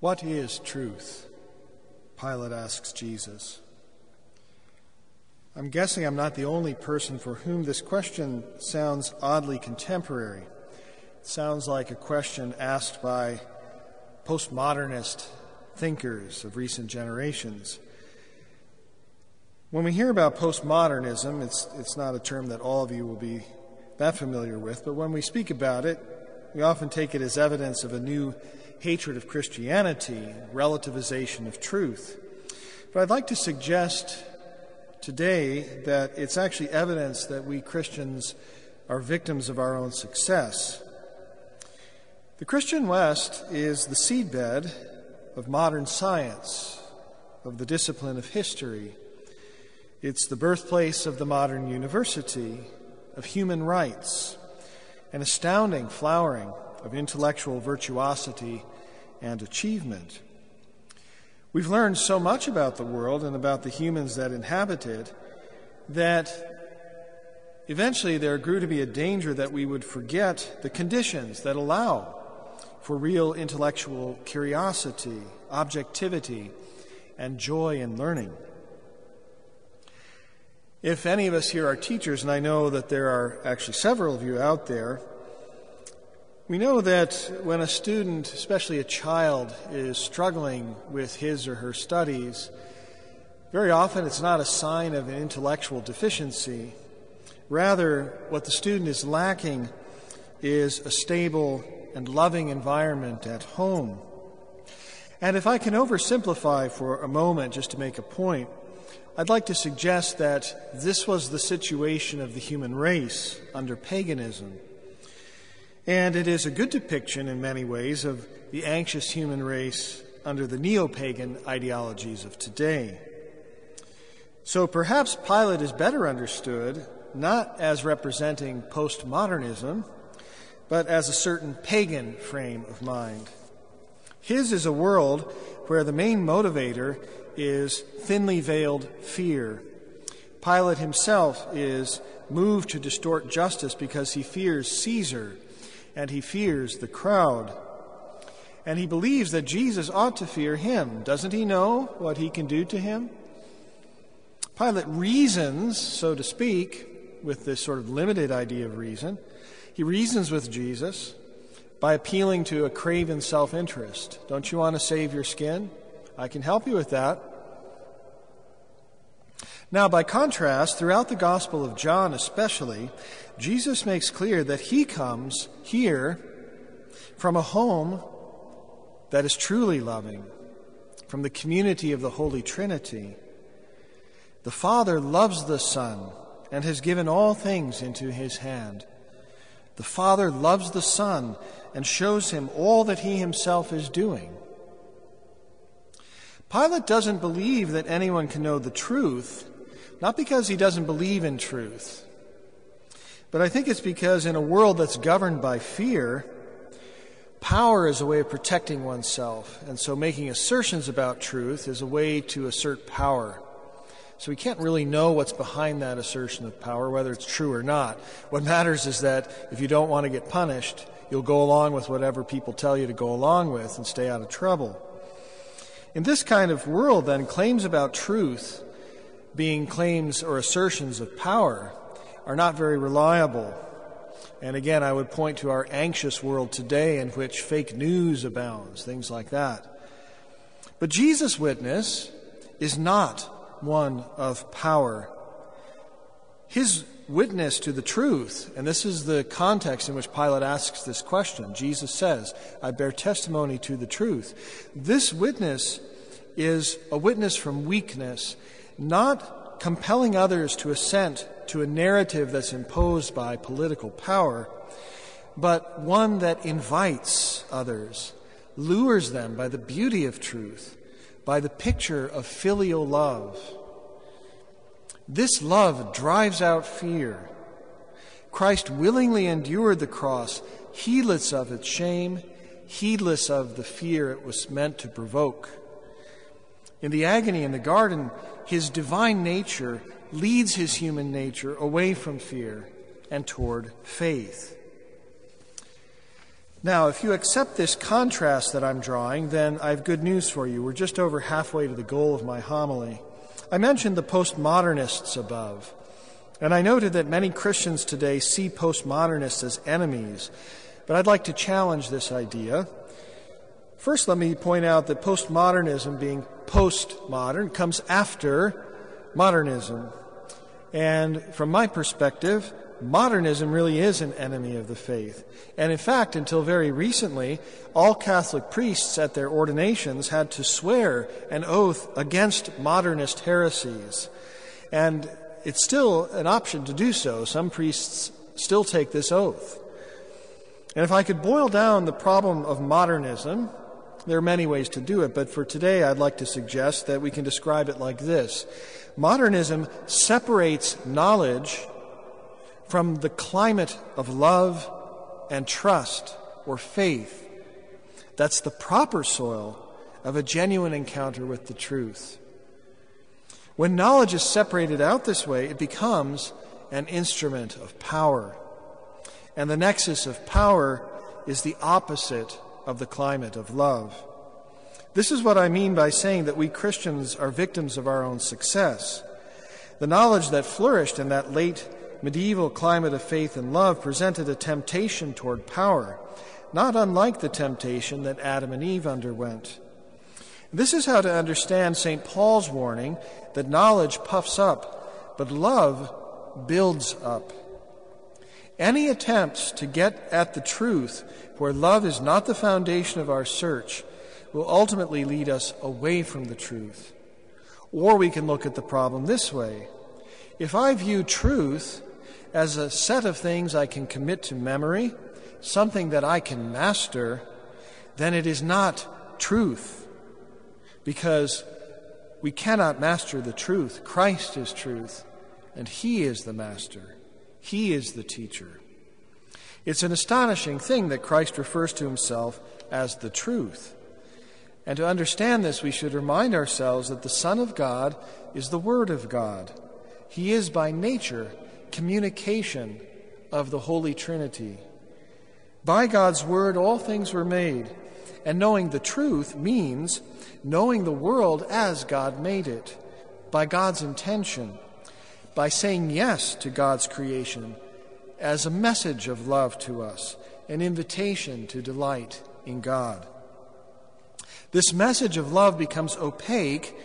What is truth? Pilate asks Jesus. I'm guessing I'm not the only person for whom this question sounds oddly contemporary. It sounds like a question asked by postmodernist thinkers of recent generations. When we hear about postmodernism, it's, it's not a term that all of you will be that familiar with, but when we speak about it, we often take it as evidence of a new hatred of Christianity, relativization of truth. But I'd like to suggest today that it's actually evidence that we Christians are victims of our own success. The Christian West is the seedbed of modern science, of the discipline of history. It's the birthplace of the modern university, of human rights, an astounding flowering of intellectual virtuosity and achievement. We've learned so much about the world and about the humans that inhabit it that eventually there grew to be a danger that we would forget the conditions that allow for real intellectual curiosity, objectivity, and joy in learning. If any of us here are teachers, and I know that there are actually several of you out there, we know that when a student, especially a child, is struggling with his or her studies, very often it's not a sign of an intellectual deficiency. Rather, what the student is lacking is a stable and loving environment at home. And if I can oversimplify for a moment just to make a point, I'd like to suggest that this was the situation of the human race under paganism. And it is a good depiction in many ways of the anxious human race under the neo pagan ideologies of today. So perhaps Pilate is better understood not as representing postmodernism, but as a certain pagan frame of mind. His is a world where the main motivator is thinly veiled fear. Pilate himself is moved to distort justice because he fears Caesar and he fears the crowd. And he believes that Jesus ought to fear him. Doesn't he know what he can do to him? Pilate reasons, so to speak, with this sort of limited idea of reason. He reasons with Jesus by appealing to a craven self interest. Don't you want to save your skin? I can help you with that. Now, by contrast, throughout the Gospel of John especially, Jesus makes clear that he comes here from a home that is truly loving, from the community of the Holy Trinity. The Father loves the Son and has given all things into his hand. The Father loves the Son and shows him all that he himself is doing. Pilate doesn't believe that anyone can know the truth not because he doesn't believe in truth, but I think it's because in a world that's governed by fear, power is a way of protecting oneself. And so making assertions about truth is a way to assert power. So we can't really know what's behind that assertion of power, whether it's true or not. What matters is that if you don't want to get punished, you'll go along with whatever people tell you to go along with and stay out of trouble. In this kind of world, then, claims about truth being claims or assertions of power are not very reliable. And again, I would point to our anxious world today in which fake news abounds, things like that. But Jesus' witness is not one of power. His witness to the truth, and this is the context in which Pilate asks this question. Jesus says, I bear testimony to the truth. This witness is a witness from weakness not compelling others to assent to a narrative that's imposed by political power, but one that invites others, lures them by the beauty of truth, by the picture of filial love. This love drives out fear. Christ willingly endured the cross, heedless of its shame, heedless of the fear it was meant to provoke. In the agony in the garden, his divine nature leads his human nature away from fear and toward faith. Now, if you accept this contrast that I'm drawing, then I have good news for you. We're just over halfway to the goal of my homily. I mentioned the postmodernists above, and I noted that many Christians today see postmodernists as enemies, but I'd like to challenge this idea. First, let me point out that postmodernism, being postmodern, comes after modernism. And from my perspective, modernism really is an enemy of the faith. And in fact, until very recently, all Catholic priests at their ordinations had to swear an oath against modernist heresies. And it's still an option to do so. Some priests still take this oath. And if I could boil down the problem of modernism, there are many ways to do it, but for today I'd like to suggest that we can describe it like this Modernism separates knowledge from the climate of love and trust or faith. That's the proper soil of a genuine encounter with the truth. When knowledge is separated out this way, it becomes an instrument of power. And the nexus of power is the opposite of the climate of love. This is what I mean by saying that we Christians are victims of our own success. The knowledge that flourished in that late medieval climate of faith and love presented a temptation toward power, not unlike the temptation that Adam and Eve underwent. This is how to understand St. Paul's warning that knowledge puffs up, but love builds up. Any attempts to get at the truth where love is not the foundation of our search will ultimately lead us away from the truth. Or we can look at the problem this way. If I view truth as a set of things I can commit to memory, something that I can master, then it is not truth. Because we cannot master the truth. Christ is truth, and He is the master, He is the teacher. It's an astonishing thing that Christ refers to Himself as the truth. And to understand this, we should remind ourselves that the Son of God is the Word of God. He is by nature communication of the Holy Trinity. By God's Word, all things were made. And knowing the truth means knowing the world as God made it, by God's intention, by saying yes to God's creation as a message of love to us, an invitation to delight in God. This message of love becomes opaque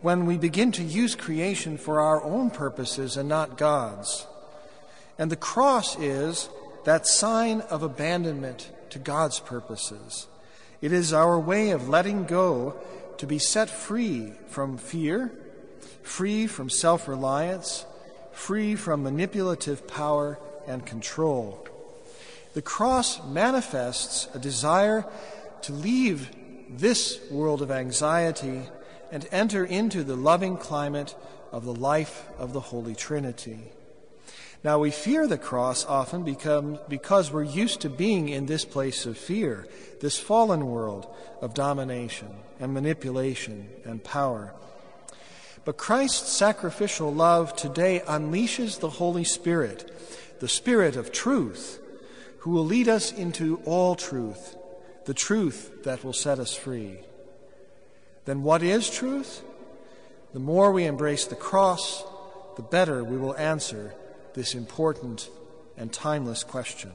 when we begin to use creation for our own purposes and not God's. And the cross is that sign of abandonment to God's purposes. It is our way of letting go to be set free from fear, free from self reliance, free from manipulative power and control. The cross manifests a desire to leave this world of anxiety and enter into the loving climate of the life of the Holy Trinity. Now, we fear the cross often become, because we're used to being in this place of fear, this fallen world of domination and manipulation and power. But Christ's sacrificial love today unleashes the Holy Spirit, the Spirit of truth, who will lead us into all truth, the truth that will set us free. Then what is truth? The more we embrace the cross, the better we will answer this important and timeless question.